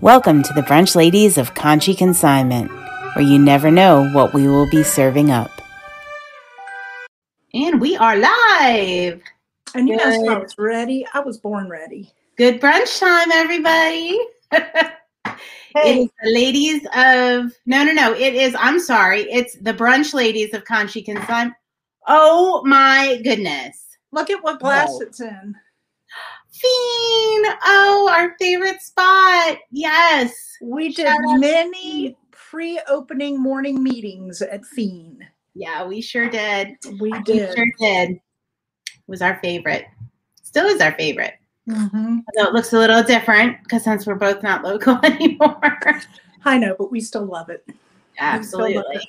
Welcome to the Brunch Ladies of Conshy Consignment, where you never know what we will be serving up. And we are live. And you asked if I was ready. I was born ready. Good brunch time, everybody. It is the ladies of no, no, no. It is. I'm sorry. It's the brunch ladies of Conshy Consignment. Oh my goodness. look at what glass Wow. it's in. Fiend. Oh, our favorite spot. Yes. We did many pre-opening morning meetings at Fiend. Yeah, we sure did. We We did. sure did. Was our favorite. Still is our favorite. Mhm. Although it looks a little different because since we're both not local anymore. I know, but we still love it. Absolutely.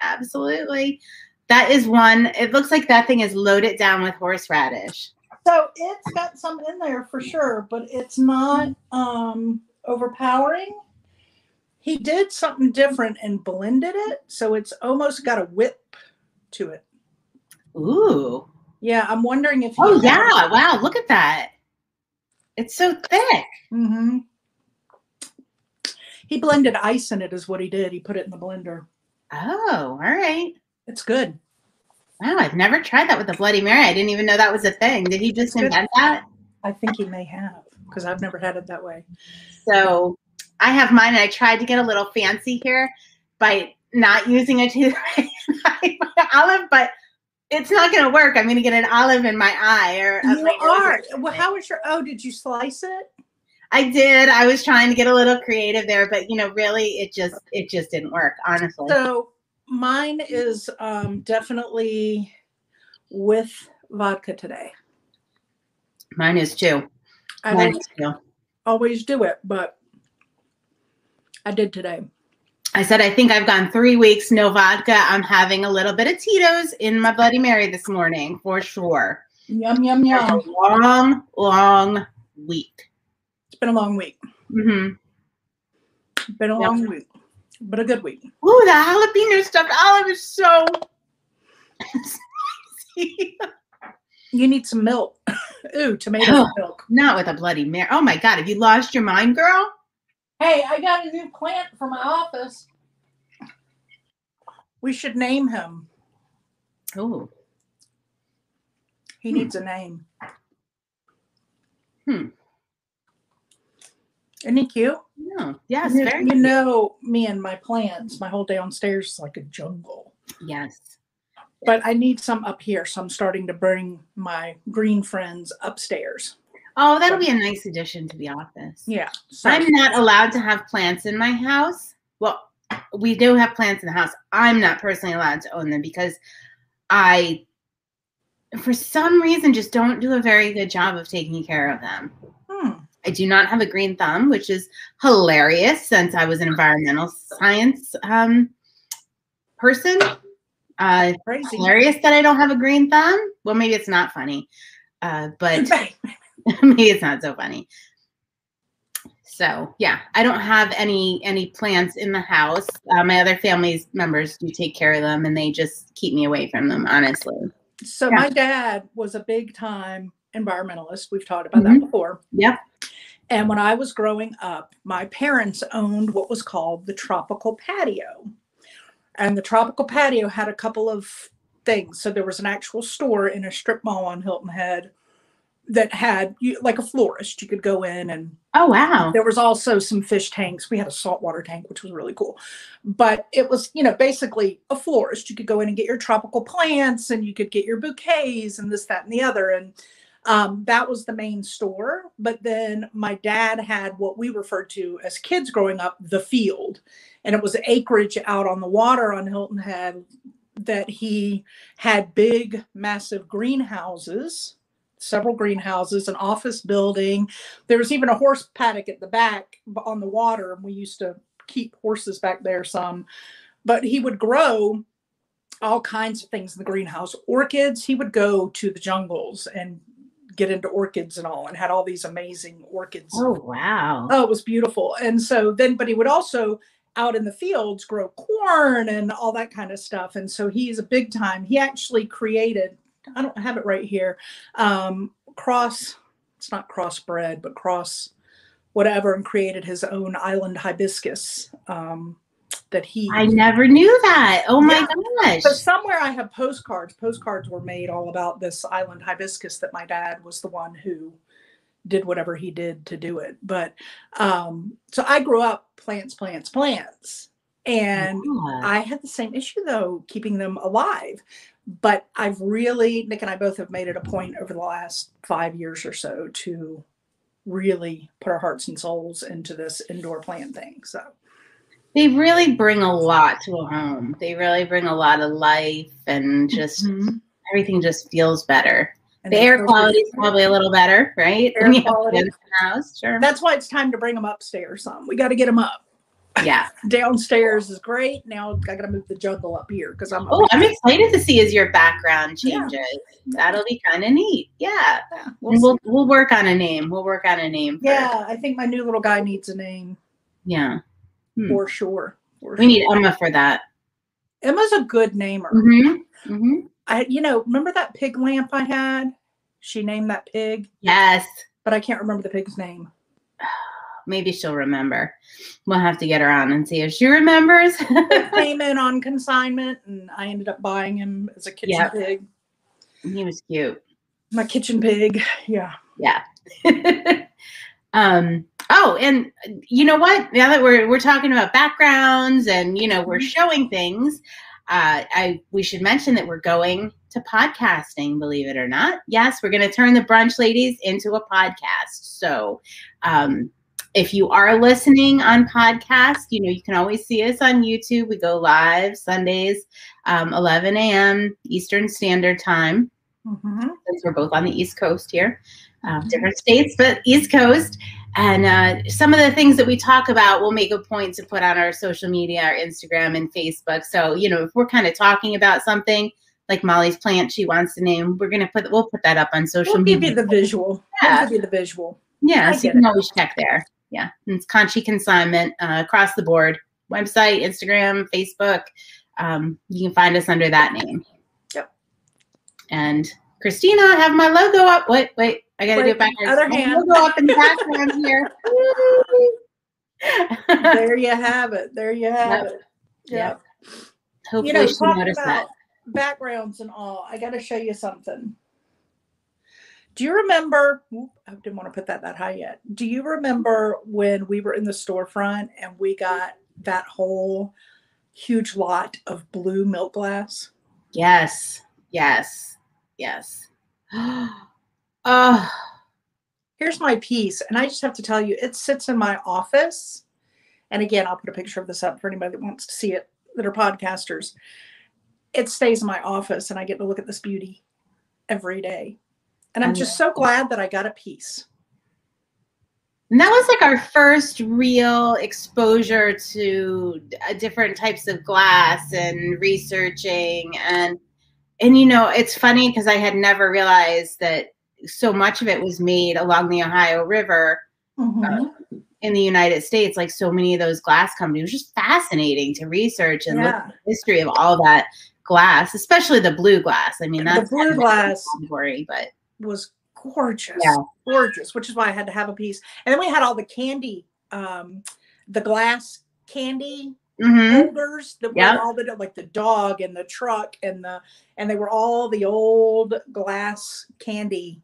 Absolutely. That is one. It looks like that thing is loaded down with horseradish. So it's got some in there for sure, but it's not um, overpowering. He did something different and blended it, so it's almost got a whip to it. Ooh. Yeah, I'm wondering if. he Oh yeah. Wow. Look at that. It's so thick. Mm-hmm. He blended ice in it, is what he did. He put it in the blender. Oh, all right. It's good. Wow, I've never tried that with the Bloody Mary. I didn't even know that was a thing. Did he just invent that? I think he may have because I've never had it that way. So I have mine and I tried to get a little fancy here by not using a toothpaste olive, but it's not going to work. I'm going to get an olive in my eye or You are. Well, how was your? Oh, did you slice it? I did. I was trying to get a little creative there, but you know, really, it just it just didn't work. Honestly. So mine is um, definitely with vodka today. Mine is too. I Mine don't too. always do it, but I did today. I said I think I've gone three weeks no vodka. I'm having a little bit of Tito's in my Bloody Mary this morning for sure. Yum yum yum. long, long week. It's been a long week. Mm-hmm. Been a Yep. long week, but a good week. Ooh, the jalapeno stuffed olive is so spicy. You need some milk. Ooh, tomato Oh. milk. Not with a Bloody mare. Oh my God, have you lost your mind, girl? Hey, I got a new plant for my office. We should name him. Oh, He needs a name. Hmm. Isn't he cute? No. Yes, you, very you know me and my plants. My whole downstairs is like a jungle. Yes. But I need some up here, so I'm starting to bring my green friends upstairs. Oh, that'll be a nice addition to the office. Yeah. So I'm not allowed to have plants in my house. Well, we do have plants in the house. I'm not personally allowed to own them because I, for some reason, just don't do a very good job of taking care of them. hmm, I do not have a green thumb, which is hilarious since I was an environmental science um, person. Uh, hilarious that I don't have a green thumb. Well, maybe it's not funny, uh, but maybe it's not so funny. So yeah, I don't have any any plants in the house. Uh, my other family members do take care of them, and they just keep me away from them. Honestly. so Yeah. my dad was a big time environmentalist. We've talked about Mhm. that before. Yep. And when I was growing up, my parents owned what was called the tropical patio. And the tropical patio had a couple of things. So there was an actual store in a strip mall on Hilton Head that had like a florist. You could go in and Oh wow. there was also some fish tanks. We had a saltwater tank, which was really cool. But it was, you know, basically a florist. You could go in and get your tropical plants and you could get your bouquets and this, that, and the other. And um, that was the main store. But then my dad had what we referred to as kids growing up the field. And it was acreage out on the water on Hilton Head that he had big, massive greenhouses, several greenhouses, an office building. There was even a horse paddock at the back on the water. and We used to keep horses back there some. But he would grow all kinds of things in the greenhouse. Orchids, he would go to the jungles and get into orchids and all and had all these amazing orchids. Oh wow. Oh, it was beautiful. And so then, but he would also out in the fields grow corn and all that kind of stuff. And so he's a big time. He actually created, I don't have it right here, um, cross, it's not crossbred, but cross whatever and created his own island hibiscus um, that he I never knew that. Oh my Yeah. gosh. so somewhere I have postcards. Postcards were made all about this island hibiscus that my dad was the one who did whatever he did to do it. But um, so I grew up plants, plants, plants. And Yeah. I had the same issue though, keeping them alive. But I've really, Nick and I both have made it a point over the last five years or so to really put our hearts and souls into this indoor plant thing. So they really bring a lot to a home. They really bring a lot of life and just Mhm. everything just feels better. And The air quality is probably a little better, right? Air When you have quality. in the house, sure. That's why it's time to bring them upstairs some. We got to get them up. yeah. Downstairs is great. Now I got to move the jungle up here because I'm. Oh, I'm excited to see as your background Yeah. changes. That'll be kind of neat. Yeah. Yeah, we'll we'll we'll work on a name. We'll work on a name. yeah, I think my new little guy needs a name Yeah. Hmm. for sure. For We need. Emma for that. Emma's a good namer. Mm-hmm. Mm-hmm. I, you know, remember that pig lamp I had? She named that pig, Yes. but I can't remember the pig's name. Maybe she'll remember. We'll have to get her on and see if she remembers. Came in on consignment, and I ended up buying him as a kitchen Yep. pig. he was cute. My kitchen pig. Yeah. Yeah. um oh and you know what now that we're we're talking about backgrounds and you know we're Mhm. showing things uh i we should mention that we're going to podcasting believe it or not yes we're going to turn the brunch ladies into a podcast so um if you are listening on podcast you know you can always see us on youtube we go live sundays um, 11 a.m eastern standard time Mhm. since we're both on the East Coast here, uh, different states, but East Coast. And uh, some of the things that we talk about, we'll make a point to put on our social media, our Instagram and Facebook. So, you know, if we're kind of talking about something like Molly's plant she wants to name, we're gonna put we'll put that up on social We'll media. give you the visual. Yeah. We'll give you the visual. yeah, I so you can it. always check there. Yeah, and it's Conshy Consignment uh, across the board. Website, Instagram, Facebook. Um, you can find us under that name. Yep. And Christina, I have my logo up. Wait, wait, I gotta do it other hand. Logo up in background here. there you have it. There you have Yep. it. Yep. Yeah. Hopefully, You know, she noticed about that. backgrounds and all. I got to show you something. Do you remember? I didn't want to put that that high yet. Do you remember when we were in the storefront and we got that whole huge lot of blue milk glass? Yes, yes, yes. Oh, oh, Here's my piece, and I just have to tell you, it sits in my office. And again, I'll put a picture of this up for anybody that wants to see it that are podcasters. It stays in my office, and I get to look at this beauty every day. And I'm just so glad that I got a piece. And that was like our first real exposure to uh, different types of glass and researching and and you know it's funny because I had never realized that so much of it was made along the Ohio River Mhm. in the United States. Like so many of those glass companies, it was just fascinating to research and look at the history of all that glass, especially the blue glass. I mean, The blue kind of a glass. category, but was gorgeous. Yeah. Gorgeous, which is why I had to have a piece. And then we had all the candy, um, the glass candy Mhm. holders that Yep. were all the like the dog and the truck and the and they were all the old glass candy.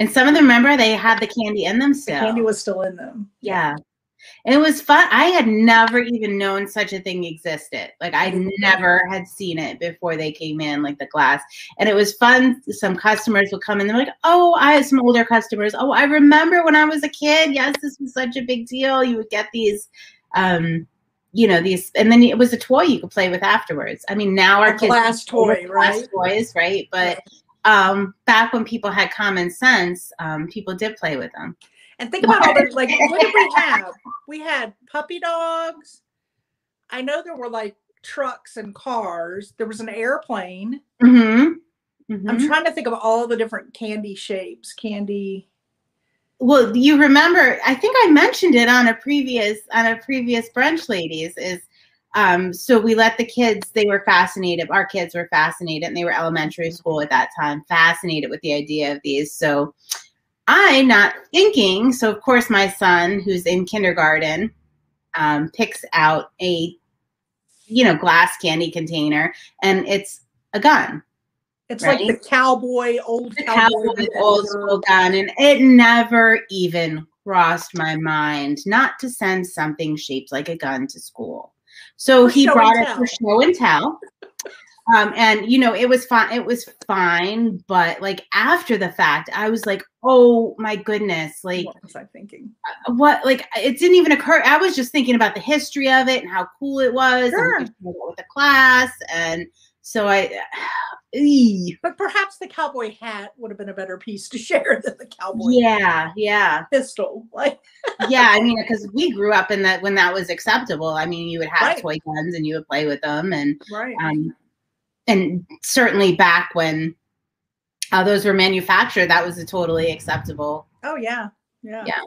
And some of them remember they had the candy in them still. The candy was still in them. Yeah. It was fun. I had never even known such a thing existed. Like I never had seen it before they came in, like the glass. And it was fun. Some customers would come in, they're like, Oh, I had some older customers. Oh, I remember when I was a kid. Yes, this was such a big deal. You would get these um, you know, these and then it was a toy you could play with afterwards. I mean, now our A kids glass toy, glass toys, right? But um back when people had common sense, um, people did play with them. And think about all the like what did we have? We had puppy dogs. I know there were like trucks and cars. There was an airplane. Mm-hmm. Mhm. I'm trying to think of all the different candy shapes. Candy. well you remember i think i mentioned it on a previous on a previous brunch ladies is um so we let the kids they were fascinated our kids were fascinated and they were elementary school at that time fascinated with the idea of these so I not thinking, so of course my son, who's in kindergarten, um, picks out a you know glass candy container, and it's a gun. It's Right. like the cowboy, old The cowboy, cowboy old school gun, and it never even crossed my mind not to send something shaped like a gun to school. So For he brought it for show and tell. Um, and you know, it was fine. It was fine, but like after the fact, I was like, "Oh my goodness!" Like, What was I thinking? what? Like, it didn't even occur. I was just thinking about the history of it and how cool it was, Sure. and we shared it with the class, and so I. But perhaps the cowboy hat would have been a better piece to share than the cowboy yeah, yeah. pistol. Like, yeah, I mean, because we grew up in that when that was acceptable. I mean, you would have Right. toy guns and you would play with them, and right. um, and certainly back when uh, those were manufactured, that was a totally acceptable. oh yeah, yeah. Yeah.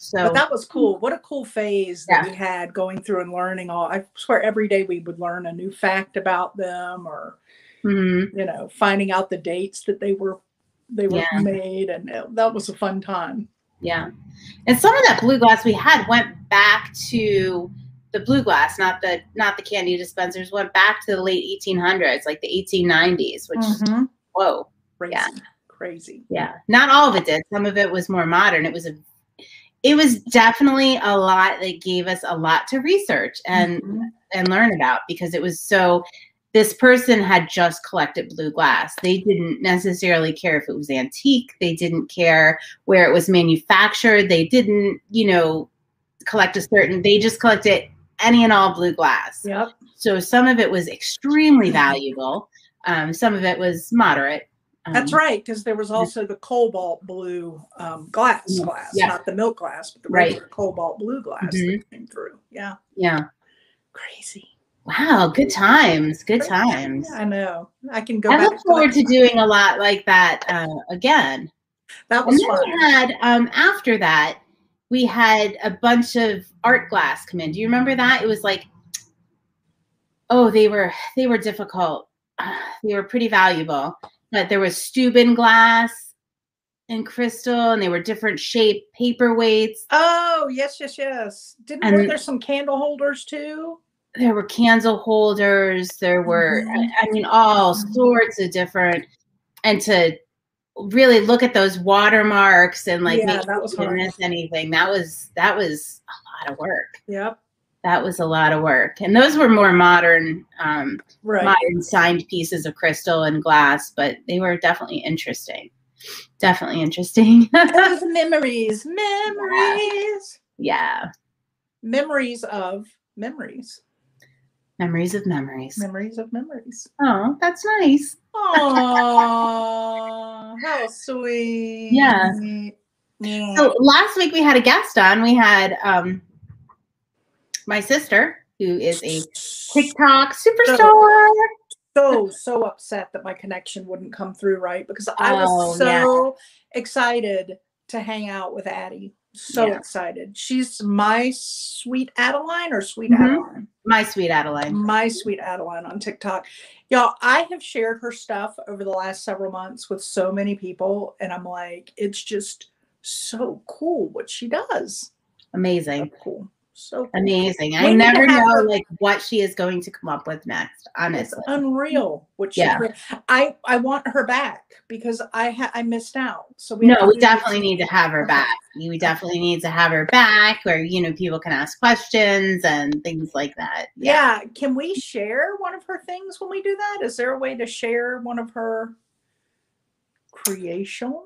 So But that was cool. What a cool phase that we had going through and learning all. I swear every day we would learn a new fact about them or, mhm. you know, finding out the dates that they were they were Yeah. made and it- that was a fun time. yeah, and some of that blue glass we had went back to the blue glass, not the not the candy dispensers. Went back to the late 1800s, like the 1890s. Which Mhm. whoa, Crazy. Yeah. Crazy. Yeah, not all of it did. Some of it was more modern. It was a, it was definitely a lot that gave us a lot to research and Mhm. and learn about because it was so. This person had just collected blue glass. They didn't necessarily care if it was antique. They didn't care where it was manufactured. They didn't, you know, collect a certain. They just collected any and all blue glass. Yep. So some of it was extremely valuable. Um, some of it was moderate. That's Um, right, because there was also the cobalt blue um, glass, Yeah. glass, Yeah. not the milk glass, but the Right. cobalt blue glass Mhm. that came through. Yeah, Yeah. crazy. Wow, good times, good Crazy. times. I know. I can go I back. look forward to doing a lot like that uh, again. that And was then fun. we had um, after that, we had a bunch of art glass come in. Do you remember that? It was like, oh, they were they were difficult. They were pretty valuable, but there was Steuben glass and crystal, and they were different shape paperweights. Oh yes, yes, yes. Didn't And- were there some candle holders too? there were candle holders there were I- Mhm. I, mean all Mhm. sorts of different and to really look at those watermarks and like Yeah, make that was you didn't miss anything that was that was a lot of work Yep. That was a lot of work and those were more modern um Right. modern signed pieces of crystal and glass but they were definitely interesting definitely interesting Those memories, memories, yeah memories of memories, memories of memories memories of memories. oh that's nice Oh, how sweet. Yeah. Yeah. So last week we had a guest on. We had um my sister, who is a TikTok superstar. so so upset that my connection wouldn't come through right because I was Oh, so excited to hang out with Addie. So Yeah. excited. She's my sweet Adeline or sweet Mhm. Adeline. My sweet Adeline. My sweet Adeline on TikTok. Y'all, I have shared her stuff over the last several months with so many people, and I'm like, it's just so cool what she does. So Amazing. cool. So cool. Amazing. I never know like what she is going to come up with next, It's honestly. unreal what she Yeah. I I want her back because I ha- I missed out. So we No, we definitely need to have her uh-huh. back. We definitely need to have her back where, you know, people can ask questions and things like that. Yeah. Can we share one of her things when we do that? Is there a way to share one of her creations?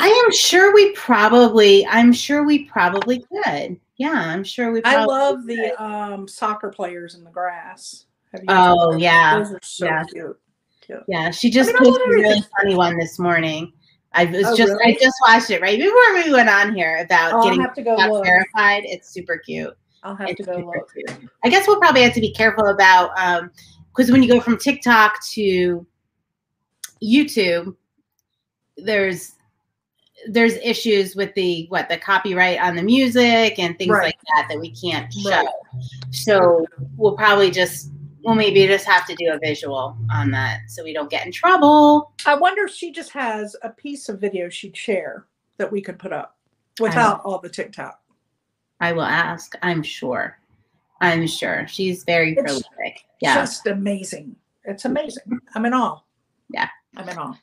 I am sure we probably, I'm sure we probably could. Yeah, I'm sure we I love the um, soccer players in the grass. Have you Oh, yeah. So Yeah. cute. Cute. Yeah, she just mean, I love posted a really funny one this morning. I was Oh, just really? I just watched it right before we went on here about Oh, getting have to go verified. It's super cute. I'll have It's to go look. cute. I guess we'll probably have to be careful about um because when you go from TikTok to YouTube, there's there's issues with the what the copyright on the music and things Right. like that that we can't show. Right. So we'll probably just we'll maybe just have to do a visual on that so we don't get in trouble. I wonder if she just has a piece of video she'd share that we could put up without all the TikTok? I will ask. I'm sure. I'm sure she's very It's prolific. Yeah. Just amazing. It's amazing. I'm in awe. Yeah. I'm in awe.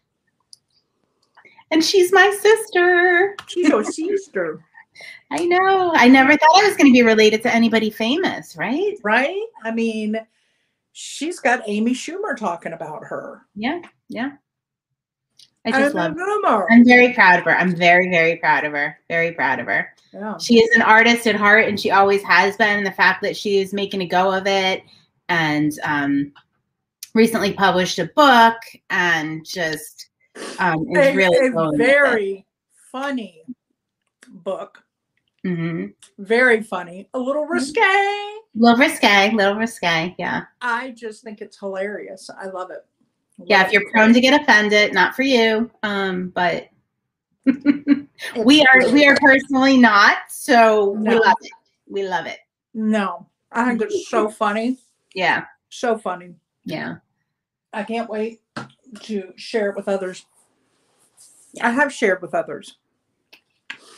And she's my sister. She's your sister, I know. I never thought I was going to be related to anybody famous, right? right? I mean, she's got Amy Schumer talking about her. Yeah. Yeah. I just love Schumer. I'm very proud of her. I'm very, very proud of her. Very proud of her. Yeah. She is an artist at heart and she always has been. And the fact that she is making a go of it and um, recently published a book and just um, is A, really a going with it. very funny book. Mhm. Very funny. A little Mm-hmm. risque. little risque, little risque. Yeah. I just think it's hilarious. I love it. Yeah. If you're it. prone to get offended, not for you. Um, but we are we are personally not. So we love it. We love it. No, I think it's so funny. Yeah. So funny. Yeah. I can't wait to share it with others. I have shared with others.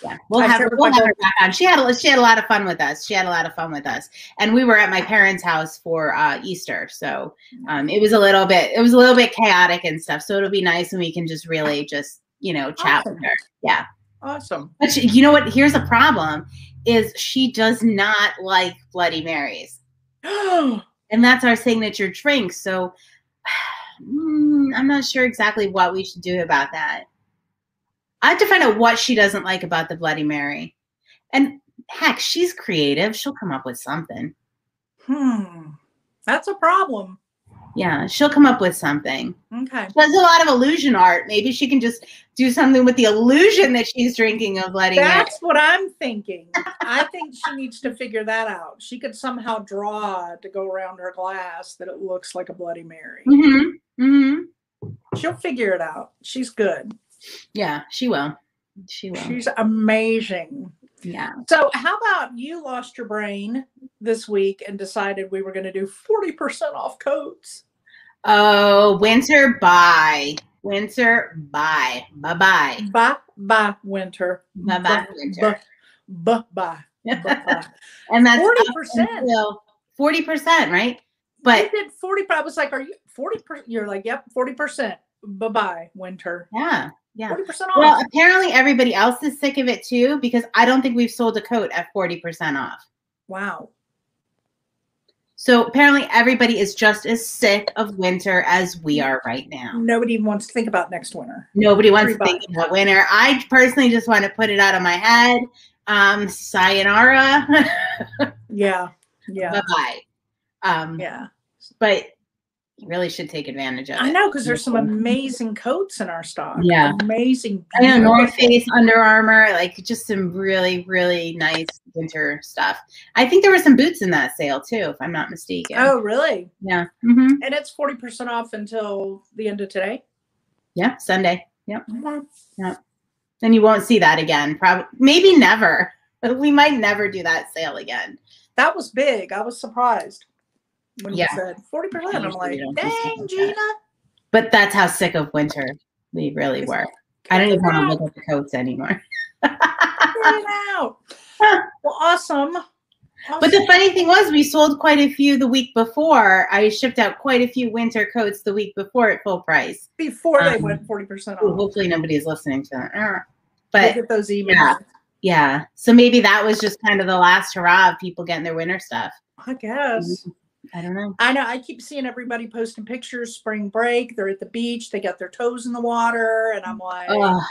Yeah, we'll I have shared her, with we'll have her back on. She had a, she had a lot of fun with us. She had a lot of fun with us, and we were at my parents' house for uh, Easter, so um, it was a little bit it was a little bit chaotic and stuff. So it'll be nice when we can just really just you know chat with her. Yeah, Awesome. but she, you know what? Here's a problem: is she does not like Bloody Marys, and that's our signature drink. So mm, I'm not sure exactly what we should do about that. I have to find out what she doesn't like about the Bloody Mary. And heck, she's creative. She'll come up with something. hmm. That's a problem. Yeah, she'll come up with something. Okay. She does a lot of illusion art. Maybe she can just do something with the illusion that she's drinking of Bloody Mary. That's what I'm thinking. I think she needs to figure that out. She could somehow draw to go around her glass that it looks like a Bloody Mary. Mm-hmm. Mm-hmm. She'll figure it out. She's good. Yeah, she will. She will. She's amazing. yeah. So, how about you lost your brain this week and decided we were going to do 40% off coats? Oh, winter bye. Winter bye. Bye bye. Bye bye, winter. Bye bye, winter. Bye bye. And that's 40%. Forty percent, right? But But did 40 I was like, are you 40%? You're like, yep, 40%. Bye bye, winter. yeah, yeah. 40% off. Well, apparently everybody else is sick of it too because I don't think we've sold a coat at forty percent off. wow. So apparently everybody is just as sick of winter as we are right now. Nobody even wants to think about next winter. Nobody wants to think about winter. I personally just want to put it out of my head. Um, sayonara. Yeah. Yeah. bye bye. Um, Yeah. but you really should take advantage of it. I know because there's some amazing coats in our stock. Yeah. Amazing. I know North Face, Under Armour, like just some really, really nice winter stuff. I think there were some boots in that sale too, if I'm not mistaken. Oh, really? yeah, hmm And it's 40% off until the end of today. yeah, Sunday. Yep. Then you won't see that again. Probably, maybe never. We might never do that sale again. That was big. I was surprised when Yeah. you said 40%. I'm like, don't do stuff dang, Gina. But that's how sick of winter we really were. I don't even want to look at the coats anymore. Out. Well, awesome. But the funny thing was, we sold quite a few the week before. I shipped out quite a few winter coats the week before at full price. before they um, went 40% Ooh, off. hopefully nobody's listening to that. Uh, Look But at those emails. yeah. yeah, so maybe that was just kind of the last hurrah of people getting their winter stuff. I guess. I don't know. I know. I keep seeing everybody posting pictures, spring break. They're at the beach. They got their toes in the water. And I'm like, Ugh.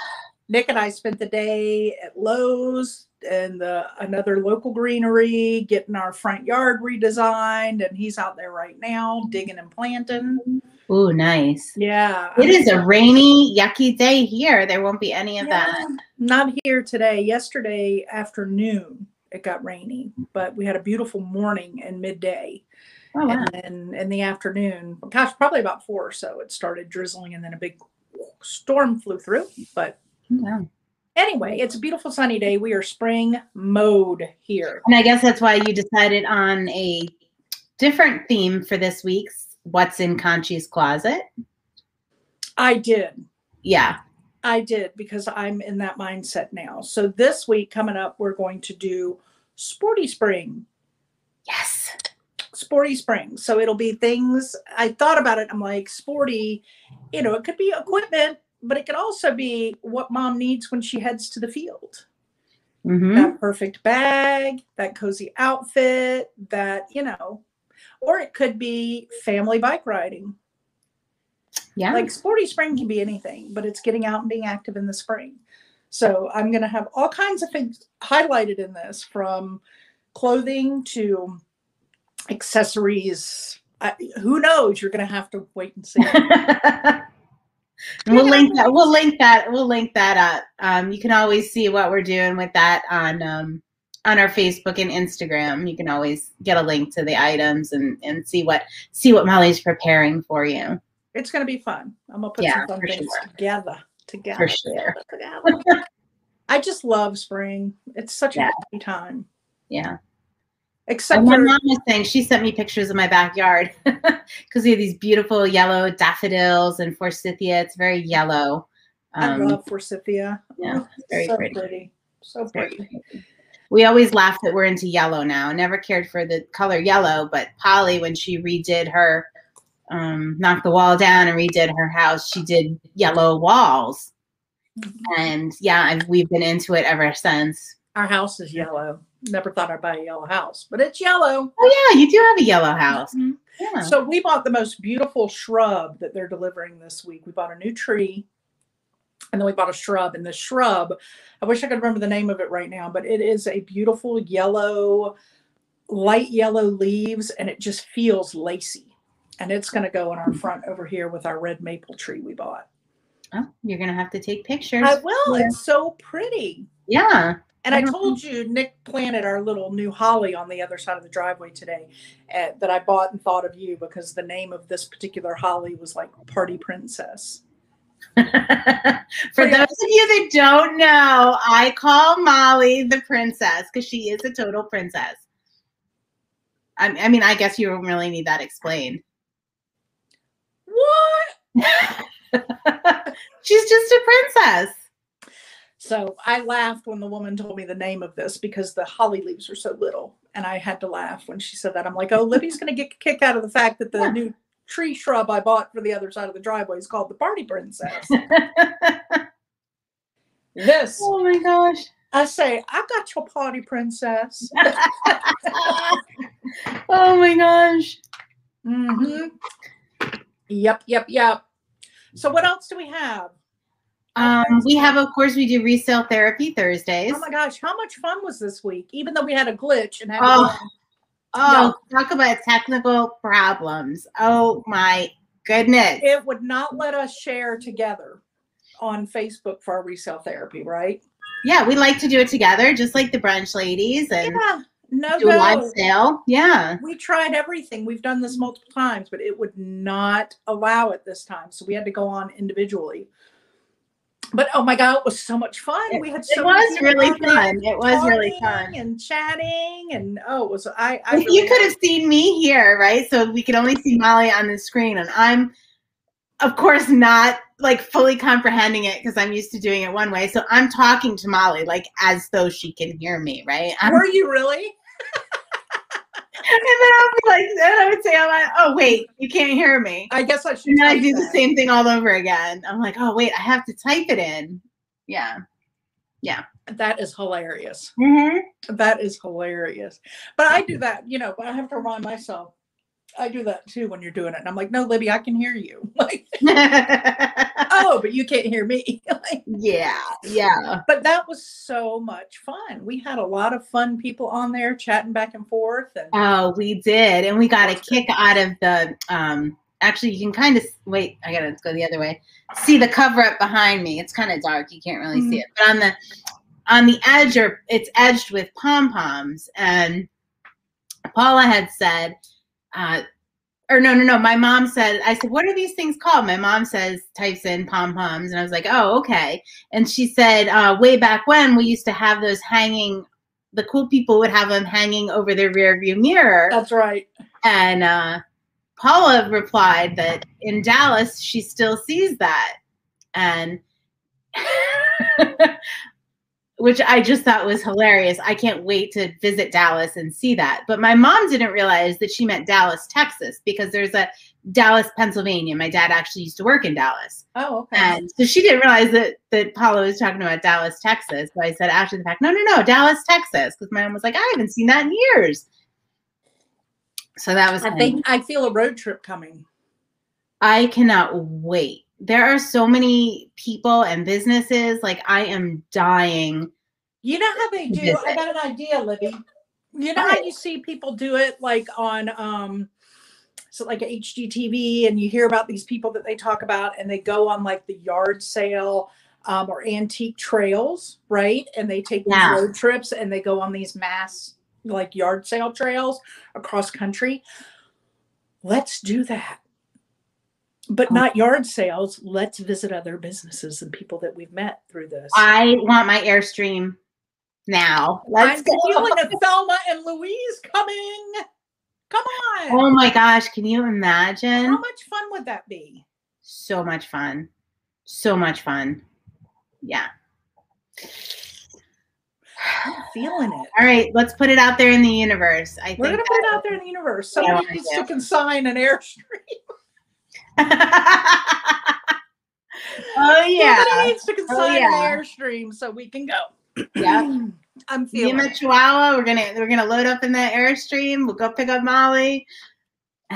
Nick and I spent the day at Lowe's and the another local greenery getting our front yard redesigned. And he's out there right now digging and planting. Ooh, nice. Yeah. It is a rainy, yucky day here. There won't be any of Yeah, that. Not here today. Yesterday afternoon, it got rainy, but we had a beautiful morning and midday. Oh, wow. And then in the afternoon, gosh, probably about four or so, it started drizzling and then a big storm flew through. But oh, Wow. anyway, it's a beautiful sunny day. We are spring mode here. And I guess that's why you decided on a different theme for this week's What's in Conshy's Closet. I did. Yeah. I did because I'm in that mindset now. So this week coming up, we're going to do Sporty Spring. Yes. Sporty Spring. So it'll be things I thought about it. I'm like, sporty, you know, it could be equipment, but it could also be what mom needs when she heads to the field. Mm-hmm. That perfect bag, that cozy outfit, that, you know, or it could be family bike riding. Yeah. Like Sporty Spring can be anything, but it's getting out and being active in the spring. So I'm going to have all kinds of things highlighted in this from clothing to accessories. I, who knows? You're going to have to wait and see. we'll link that. We'll link that. We'll link that up. Um, you can always see what we're doing with that on um, on our Facebook and Instagram. You can always get a link to the items and and see what see what Molly's preparing for you. it's going to be fun. I'm going to put Yeah, some fun things sure. together. Together. For sure. together. I just love spring. It's such Yeah. a happy time. Yeah. Except And my for mom was saying she sent me pictures of my backyard because we have these beautiful yellow daffodils and forsythia. It's very yellow. I Um, love forsythia. yeah, Oh, very so pretty. pretty. So pretty. We always laugh that we're into yellow now. Never cared for the color yellow, but Polly, when she redid her, um, knocked the wall down and redid her house, she did yellow walls. Mhm. And yeah, and we've been into it ever since. Our house is yellow. Never thought I'd buy a yellow house, but it's yellow. Oh yeah, you do have a yellow house. Mhm. Yeah. So we bought the most beautiful shrub that they're delivering this week. We bought a new tree and then we bought a shrub. And the shrub, I wish I could remember the name of it right now, but it is a beautiful yellow, light yellow leaves, and it just feels lacy. And it's going to go in our front over here with our red maple tree we bought. Oh, you're gonna have to take pictures. I will. Yeah. It's so pretty. yeah. And I Mhm. told you, Nick planted our little new holly on the other side of the driveway today uh, that I bought and thought of you because the name of this particular holly was like Party Princess. For So, yeah. those of you that don't know, I call Molly the princess because she is a total princess. I, I mean, I guess you don't really need that explained. What? She's just a princess. So I laughed when the woman told me the name of this because the holly leaves are so little. And I had to laugh when she said that. I'm like, oh, Libby's going to get a kick out of the fact that the Yeah. new tree shrub I bought for the other side of the driveway is called the Party Princess. this, oh my gosh. I say, I got your Party Princess. oh my gosh. Mm-hmm. Yep, yep, yep. So what else do we have? Um, we have, of course, we do resale therapy Thursdays. Oh my gosh, how much fun was this week? Even though we had a glitch and had to Oh. go on- Oh, talk about technical problems. Oh my goodness. it would not let us share together on Facebook for our resale therapy, right? Yeah, we like to do it together, just like the brunch ladies and Yeah, no do a live sale. Yeah. We tried everything. We've done this multiple times, but it would not allow it this time. So we had to go on individually. But oh my god, it was so much fun. We had so It was really fun. It was really fun. and chatting and oh, it was I. I really you could have seen me here, right? So we could only see Molly on the screen, and I'm, of course, not like fully comprehending it because I'm used to doing it one way. So I'm talking to Molly like as though she can hear me, right? I'm- Were you really? And then I'll be like, then I would say, I'm like, oh wait, you can't hear me. I guess I should. And I do the same thing all over again. I'm like, oh wait, I have to type it in. Yeah, yeah. That is hilarious. Mm-hmm. That is hilarious. But I do that, you know, but I have to remind myself. I do that too when you're doing it. And I'm like, no, Libby, I can hear you. Like, oh, but you can't hear me. Like, yeah, yeah. but that was so much fun. We had a lot of fun people on there chatting back and forth. And Oh, we did, and we got a kick out of the. um Actually, you can kind of wait. I gotta go the other way. See the cover up behind me. It's kind of dark. You can't really see it, but on the on the edge, or it's edged with pom poms. And Paula had said, uh, or no, no, no. My mom said, I said, what are these things called? My mom says, types in pom poms, and I was like, oh, okay. And she said, uh, way back when we used to have those hanging. The cool people would have them hanging over their rear view mirror. that's right. And uh, Paula replied that in Dallas, she still sees that. And which I just thought was hilarious. I can't wait to visit Dallas and see that. But my mom didn't realize that she meant Dallas, Texas, because there's a Dallas, Pennsylvania. My dad actually used to work in Dallas. Oh, okay. And so she didn't realize that, that Paula was talking about Dallas, Texas. So I said after the fact, no, no, no, Dallas, Texas. Because my mom was like, I haven't seen that in years. So that was I think I feel a road trip coming. I cannot wait there are so many people and businesses. Like I am dying. You know how they do? I got an idea, Libby. You know how you see people do it like on um so like HGTV and you hear about these people that they talk about and they go on like the yard sale um, or antique trails, right? And they take yeah. road trips and they go on these mass like yard sale trails across country. Let's do that but oh. not yard sales. Let's visit other businesses and people that we've met through this. I want my Airstream now. Let's I'm go. feeling a Thelma and Louise coming. Come on. Oh my gosh, can you imagine? How much fun would that be? So much fun. So much fun. Yeah. I'm feeling it. All right, let's put it out there in the universe. I We're gonna put it out there in the universe. Somebody needs to consign an airstream. oh yeah. Somebody needs to consign oh, yeah. an airstream so we can go. Yeah. I'm feeling. Me and Chihuahua, we're gonna we're gonna load up in that airstream. We'll go pick up Molly.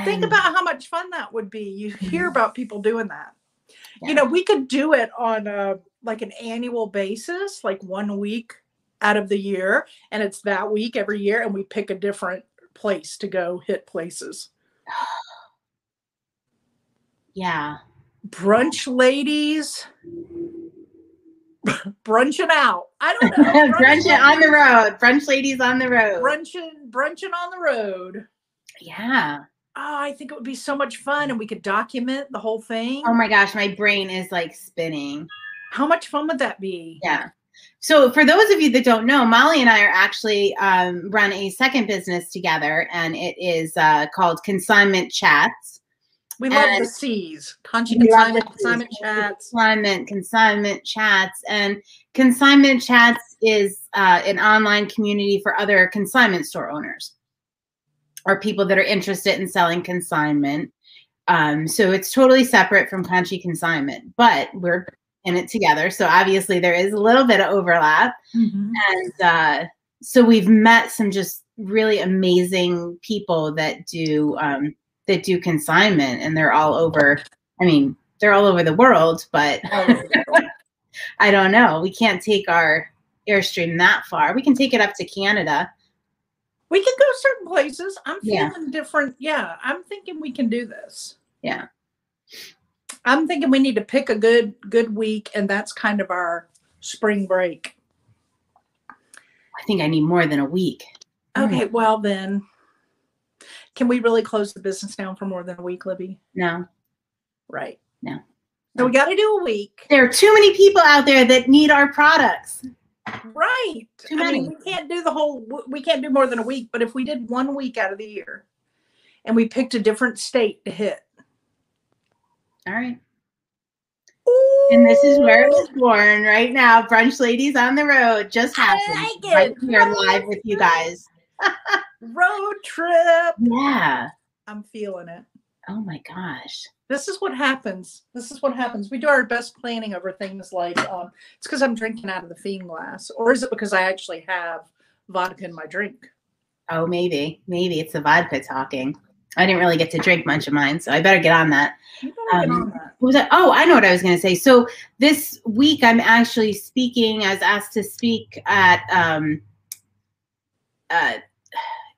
Think about how much fun that would be. You hear about people doing that. Yeah. You know, we could do it on a like an annual basis, like one week out of the year, and it's that week every year, and we pick a different place to go hit places. Yeah. Brunch ladies. brunching out. I don't know. brunching on the road. Brunch ladies on the road. Brunching, brunching on the road. Yeah. Oh, I think it would be so much fun and we could document the whole thing. Oh my gosh, my brain is like spinning. How much fun would that be? Yeah. So, for those of you that don't know, Molly and I are actually um, run a second business together, and it is uh, called Consignment Chats. We love and the C's. consignment, consignment chats. Consignment, consignment chats. And consignment chats is uh, an online community for other consignment store owners or people that are interested in selling consignment. Um, so it's totally separate from Conshy Consignment, but we're in it together. So obviously there is a little bit of overlap. Mm-hmm. And uh, so we've met some just really amazing people that do um, that do consignment and they're all over i mean they're all over the world but i don't know. We can't take our airstream that far. We can take it up to canada. We can go certain places. I'm feeling yeah. different. Yeah i'm thinking we can do this. Yeah. I'm thinking we need to pick a good good week and that's kind of our spring break. I think i need more than a week. Okay mm. well then can we really close the business down for more than a week, Libby? No. Right. No. So we got to do a week. There are too many people out there that need our products. Right. Too many. I mean, we can't do the whole. We can't do more than a week. But if we did one week out of the year, and we picked a different state to hit. All right. Ooh. And this is where it was born right now. Brunch ladies on the road just happened. I like right here live with you guys. road trip. Yeah. I'm feeling it. Oh my gosh. This is what happens. This is what happens. We do our best planning over things like um, it's because I'm drinking out of the fiend glass, or is it because I actually have vodka in my drink? Oh, maybe. Maybe it's the vodka talking. I didn't really get to drink much of mine, so I better get on that. Um, on that. What was that? Oh, I know what I was going to say. So this week, I'm actually speaking. I was asked to speak at um, uh,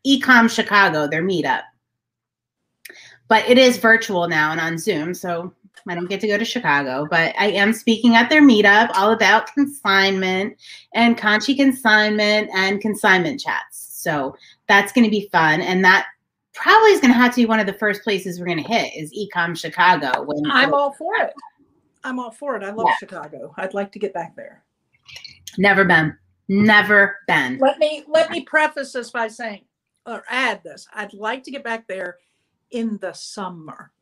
Ecom Chicago, their meetup. But it is virtual now and on Zoom, so I don't get to go to Chicago. But I am speaking at their meetup all about consignment and Conshy consignment and consignment chats. So that's going to be fun, and that probably is going to have to be one of the first places we're going to hit is Ecom Chicago. When I'm all for it. I'm all for it. I love yeah. Chicago. I'd like to get back there. Never been. Never been. Let me let me preface this by saying or add this. I'd like to get back there in the summer.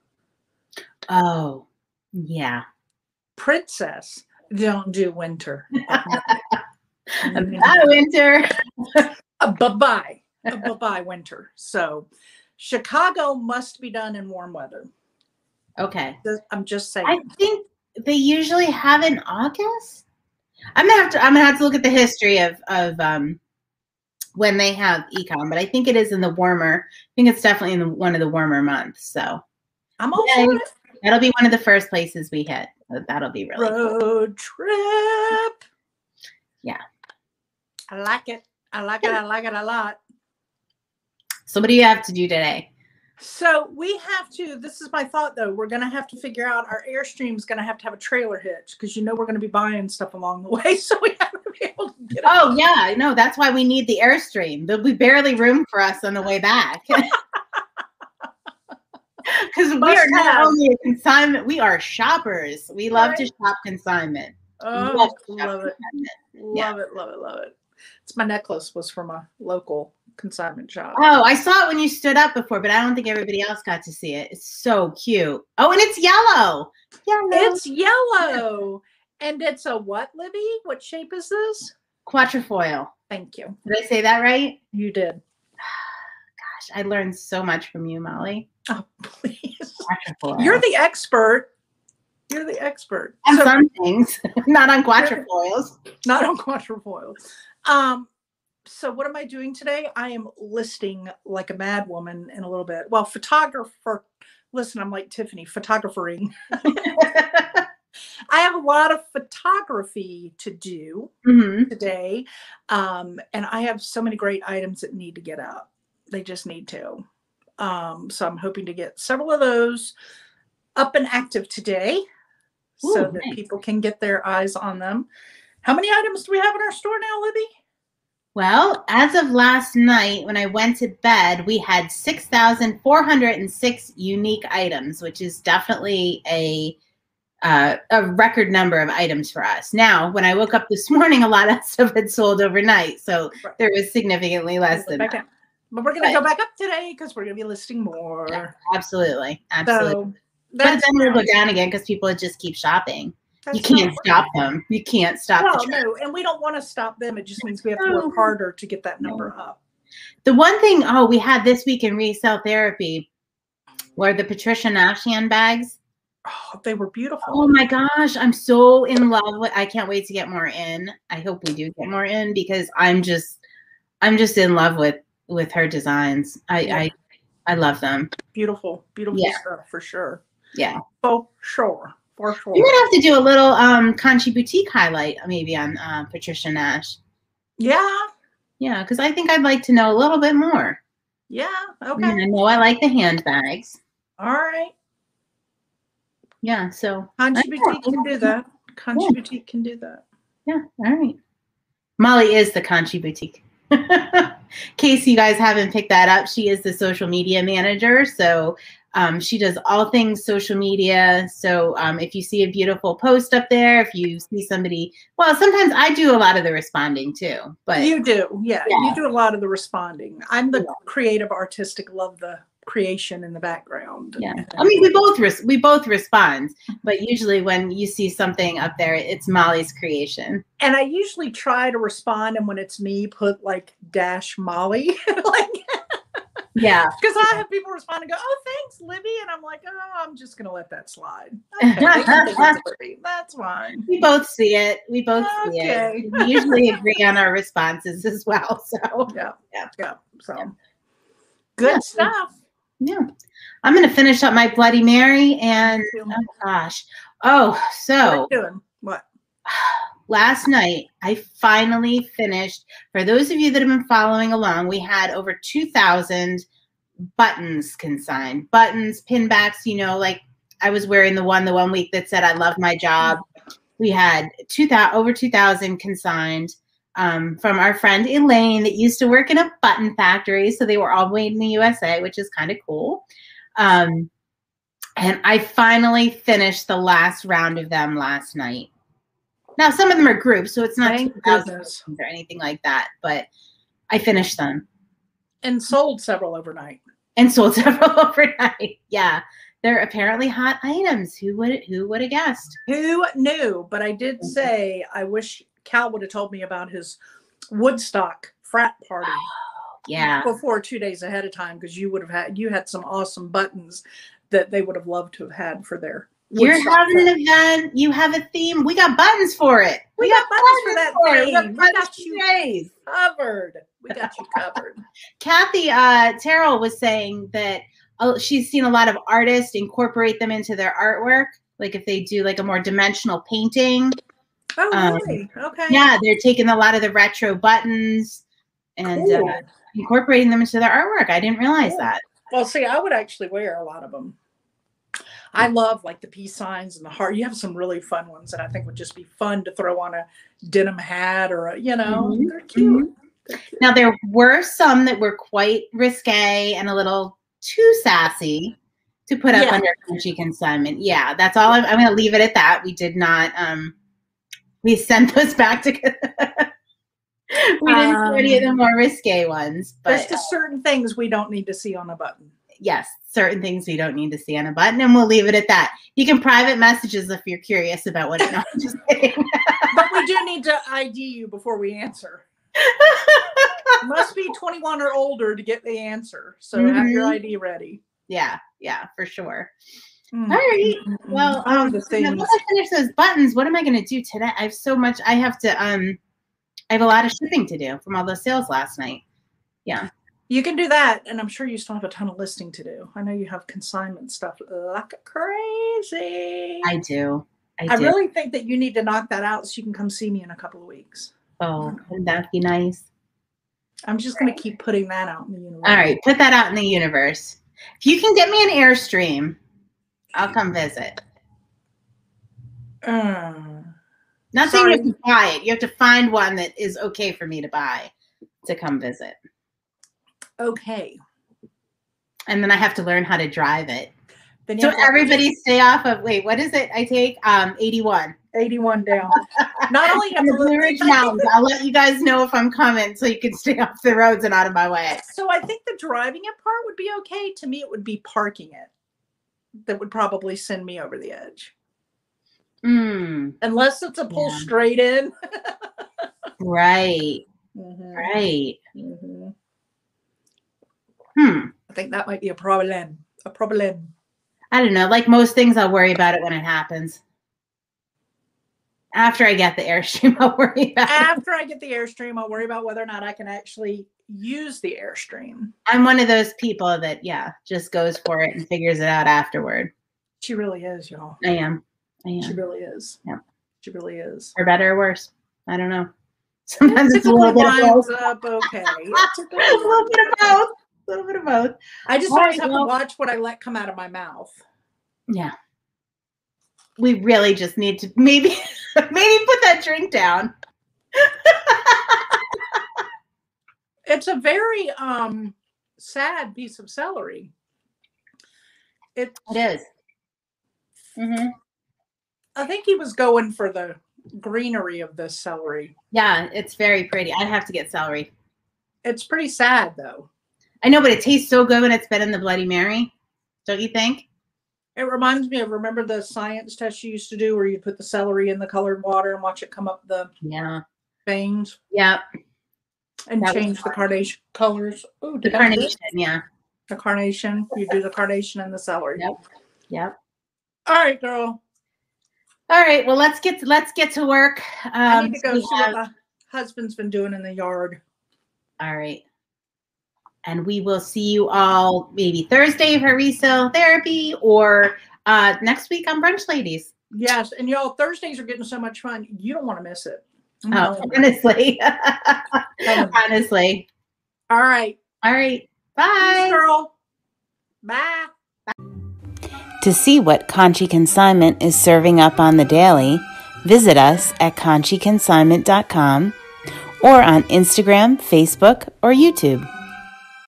Oh, yeah. Princess Don't do winter. Bye, winter. Bye bye. bye bye, winter. So Chicago must be done in warm weather. Okay. I'm just saying. I think they usually have in August. I'm gonna have to. I'm gonna have to look at the history of of um when they have econ, but I think it is in the warmer. I think it's definitely in the, one of the warmer months. So I'm for it. that'll be one of the first places we hit. That'll be really cool. Road trip. Yeah. I like it. I like it. I like it a lot. So what do you have to do today? So we have to. This is my thought, though. We're going to have to figure out our airstream is going to have to have a trailer hitch because you know we're going to be buying stuff along the way, so we have to be able to get. it. Oh yeah, I know. That's why we need the airstream. There'll be barely room for us on the way back. Because we are not only a consignment, we are shoppers. We love to shop consignment. Oh, love love it. consignment. Love it. Love it. Love it. It's my necklace was from a local consignment shop. Oh, I saw it when you stood up before, but I don't think everybody else got to see it. It's so cute. Oh, and it's yellow. Yellow. It's yellow, and it's a what, Libby? What shape is this? quatrefoil. Thank you. Did I say that right? You did. Gosh, I learned so much from you, Molly. Oh, please. Quatrefoil. You're the expert. You're the expert. on So- some things, not on quatrefoils. not on quatrefoils. Um, so what am I doing today? I am listing like a mad woman in a little bit. Well, photographer. Listen, I'm like Tiffany, photographering. I have a lot of photography to do hmm today, um, and I have so many great items that need to get up. They just need to. Um, so I'm hoping to get several of those up and active today, so Ooh, that people can get their eyes on them. How many items do we have in our store now, Libby? Well, as of last night, when I went to bed, we had 6,406 unique items, which is definitely a uh, a record number of items for us. Now, when I woke up this morning, a lot of stuff had sold overnight, so Right. there was significantly less than that. But we're going to go back up today because we're going to be listing more. Yeah, Absolutely, absolutely. So but then we'll go down again because people just keep shopping. You can't stop them. You can't stop No, no, and we don't want to stop them. It just means we have to work harder to get that number up. The one thing, oh, we had this week in resale therapy were the Patricia Nash handbags. Oh, they were beautiful. Oh my gosh, I'm so in love with I can't wait to get more in. I hope we do get more in because I'm just I'm just in love with with her designs. I Yeah. I I love them. Beautiful, beautiful Yeah. stuff for sure. Yeah. For sure. For sure. We're gonna have to do a little um Conshy boutique highlight maybe on uh, Patricia Nash. Yeah. Yeah, because I think I'd like to know a little bit more. Yeah. Okay. I know I like the handbags. All right. Yeah, so Conshy I Boutique can do that. Conshy Yeah. Boutique can do that. Yeah, all right. Molly is the Conshy Boutique. In case you guys haven't picked that up, she is the social media manager. So um, she does all things social media. So um, if you see a beautiful post up there, if you see somebody, well, sometimes I do a lot of the responding too. But You do. Yeah, Yeah. You do a lot of the responding. I'm the Yeah. creative artistic, love the creation in the background. yeah, I mean, we both res- we both respond, but usually when you see something up there, it's Molly's creation. and I usually try to respond, and when it's me, put like dash Molly, like Yeah. because I have people respond and go, "Oh, thanks, Libby," and I'm like, "Oh, I'm just gonna let that slide." Okay, they can think it's Libby. That's fine. We both see it. We both see it. We usually agree on our responses as well. So Yeah, Yeah. yeah. So Yeah. good Yeah. stuff. yeah. I'm gonna finish up my Bloody Mary and oh gosh. Oh, What are so you doing? What? last night I finally finished. For those of you that have been following along, we had over 2,000 buttons consigned. Buttons, pinbacks, you know, like I was wearing the one the one week that said I love my job. We had 2,000 over 2,000 consigned. Um, from our friend Elaine that used to work in a button factory. So they were all made in the USA, which is kind of cool. Um, and I finally finished the last round of them last night. Now, some of them are groups, so it's not Thank 2,000 or anything like that, but I finished them And sold several overnight. And sold several overnight. Yeah, they're apparently hot items. Who would who would have guessed? Who knew? But I did Mm-hmm. say I wish Cal would have told me about his Woodstock frat party Yeah. before two days ahead of time because you would have had you had some awesome buttons that they would have loved to have had for their You're having an event. You have a theme. We got buttons for it. We got buttons for that. We got theme. We buttons got you. days. covered. We got you covered. Kathy uh, Terrell was saying that uh, she's seen a lot of artists incorporate them into their artwork. Like if they do like a more dimensional painting. Oh, Um, really? Okay. Yeah, they're taking a lot of the retro buttons and Cool. uh, incorporating them into their artwork. I didn't realize Cool. that. Well, see, I would actually wear a lot of them. I love like the peace signs and the heart. You have some really fun ones that I think would just be fun to throw on a denim hat or a, you know, Mhm, they're cute. They're cute. Now there were some that were quite risque and a little too sassy to put up Yeah. under consignment. Yeah, that's all. I'm, I'm going to leave it at that. We did not. Um, we sent those back to. we didn't see any of the Um, more risque ones, There's but just certain things we don't need to see on a button. Yes, certain things we don't need to see on a button, and we'll leave it at that. You can private messages if you're curious about what. No, I'm just kidding. But we do need to ID you before we answer. Must be 21 or older to get the answer. So have your Mhm. ID ready. yeah, yeah, for sure. Mm, All right. Well, um, the now things. once I finish those buttons, what am I going to do today? I have so much. I have to. Um, I have a lot of shipping to do from all those sales last night. You can do that, and I'm sure you still have a ton of listing to do. I know you have consignment stuff like crazy. I do. I, I do. really think that you need to knock that out so you can come see me in a couple of weeks. Oh, wouldn't that be nice? I'm just going to keep putting that out in the universe. All right, put that out in the universe. If you can get me an airstream, I'll come visit. Uh, Not saying you have to buy it. You have to find one that is okay for me to buy to come visit, okay. and then I have to learn how to drive it. You So everybody stay off of. Wait, what is it? I take um 81. 81 down. Not only have the Blue Ridge Mountains. I'll let you guys know if I'm coming, so you can stay off the roads and out of my way. So I think the driving it part would be okay. To me, it would be parking it that would probably send me over the edge. Mm, Unless it's a pull Yeah. straight in. right, Mhm, right. mhm. Hmm. I think that might be a problem. A problem. I don't know. Like most things, I'll worry about it when it happens. After I get the airstream, I'll worry about it. After I get the Airstream, I'll worry about whether or not I can actually use the Airstream. I'm one of those people that, yeah, just goes for it and figures it out afterward. She really is, y'all. I am. I am. She really is. Yeah. She really is. For better or worse. I don't know. Sometimes it's a little bit of both. up okay. a little bit of both. A little bit of both. I just All always right, have well- to watch what I let come out of my mouth. Yeah. We really just need to maybe maybe put that drink down. It's a very um sad piece of celery. It It is. Mm-hmm. I think he was going for the greenery of this celery. Yeah, it's very pretty. I'd have to get celery. It's pretty sad though. I know, but it tastes so good when it's been in the Bloody Mary. Don't you think? It reminds me of remember the science test you used to do where you put the celery in the colored water and watch it come up the Yeah. veins Yep. and That change the carnation colors. Oh, The carnation. Yeah. The carnation. You do the carnation and the celery. Yep. Yep. All right, girl. All right. Well, let's get to, let's get to work. Um, I need to go see have- what my husband's been doing in the yard. All right. And we will see you all maybe Thursday for resale therapy or uh, next week on Brunch Ladies. Yes, and y'all Thursdays are getting so much fun. You don't want to miss it. I'm Oh, honestly. honestly. All right. All right. Peace, Bye. girl. Bye. To see what Conshy Consignment is serving up on the daily, visit us at conshyconsignment.com or on Instagram, Facebook, or YouTube.